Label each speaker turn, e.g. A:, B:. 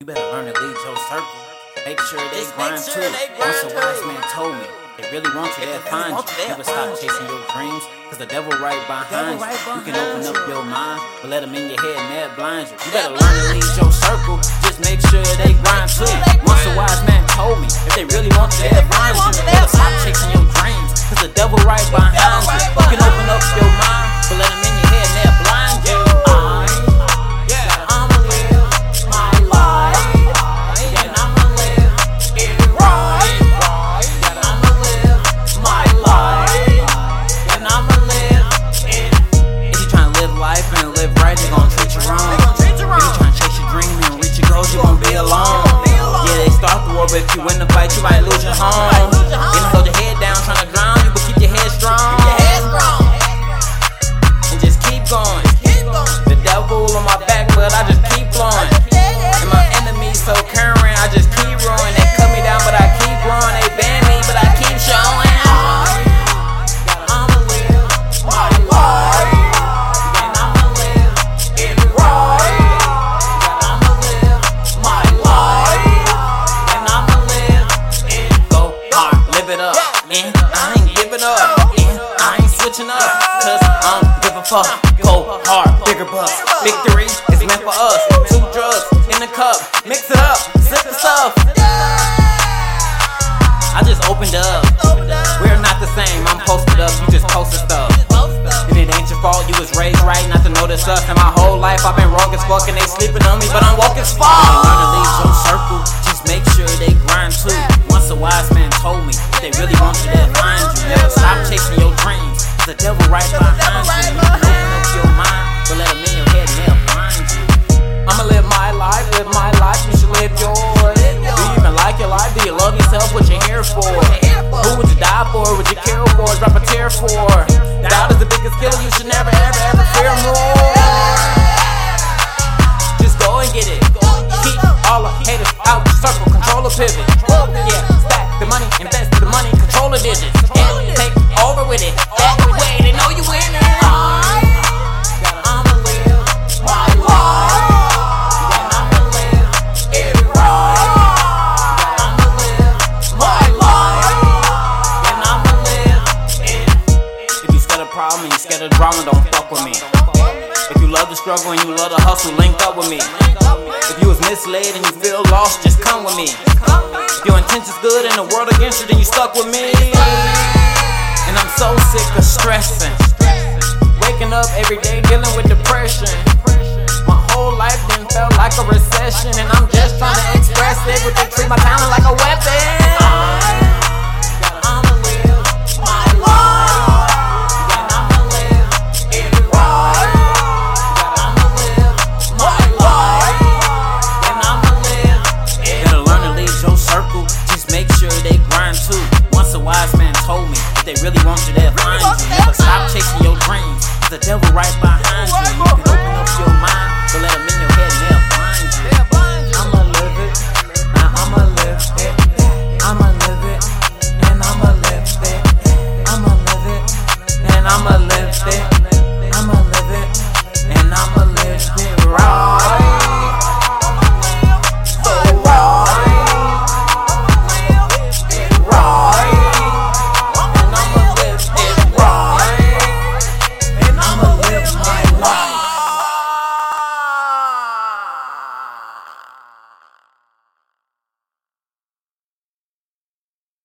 A: You better learn to lead your circle. Make sure they
B: Just
A: grind
B: make
A: too.
B: they grind
A: Once a wise man told me, they really want you, they'll find you.
B: you,
A: Never stop
B: you.
A: chasing your dreams, cause the devil right behind
B: devil
A: you.
B: right
A: You can
B: behind
A: open up your mind, but let him in your head and that blind you. You better learn to lead your circle. Just make sure they grind too. Once a wise man told me, if they really want you, they'll fuck. Go hard, bigger bucks. Victory is meant for us. Two drugs in the cup. Mix it up. Sip the stuff. I just opened up. We're not the same. I'm posted up. You just posted stuff. And it ain't your fault. You was raised right not to this stuff. And my whole life I've been wrong as fuck. And they sleeping on me, but I'm woke as fuck. Learn to lead your circle. Just make sure they grind too. Once a wise man told me, they really want you, they'll find you. Never stop chasing your dreams. The devil right behind you. For? Doubt is the biggest killer, you should never, ever, ever fear more. Just go and get it. Keep all the haters out circle, control the pivot. Yeah, stack the money, invest the money, control the digits. You love the struggle and you love the hustle, link up with me. If you was misled and you feel lost, just come with me. If your intentions good and the world against you, then you stuck with me. And I'm so sick of stressing. Waking up every day dealing with depression. wise man told me if they really want you, they'll find you. Never stop chasing your dreams. The devil right behind you. you can open